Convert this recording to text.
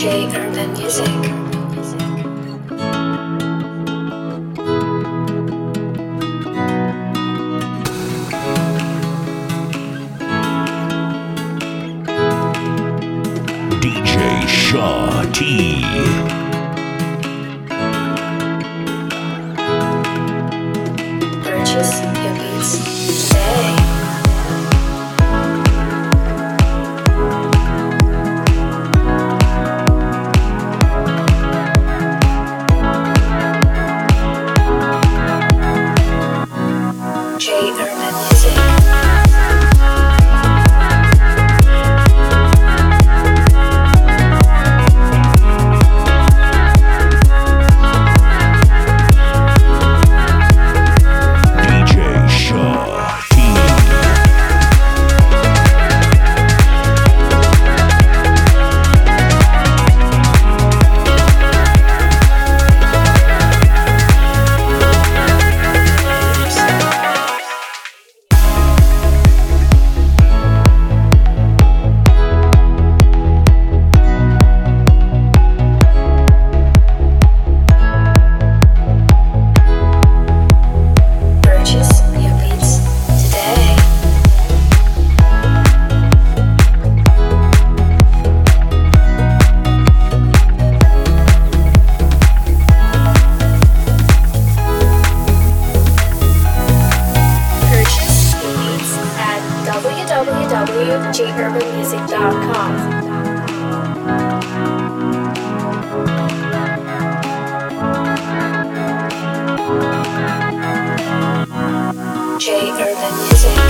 J Urban Music. DJ Shaw T. jurbanmusic.com. J Urban Music.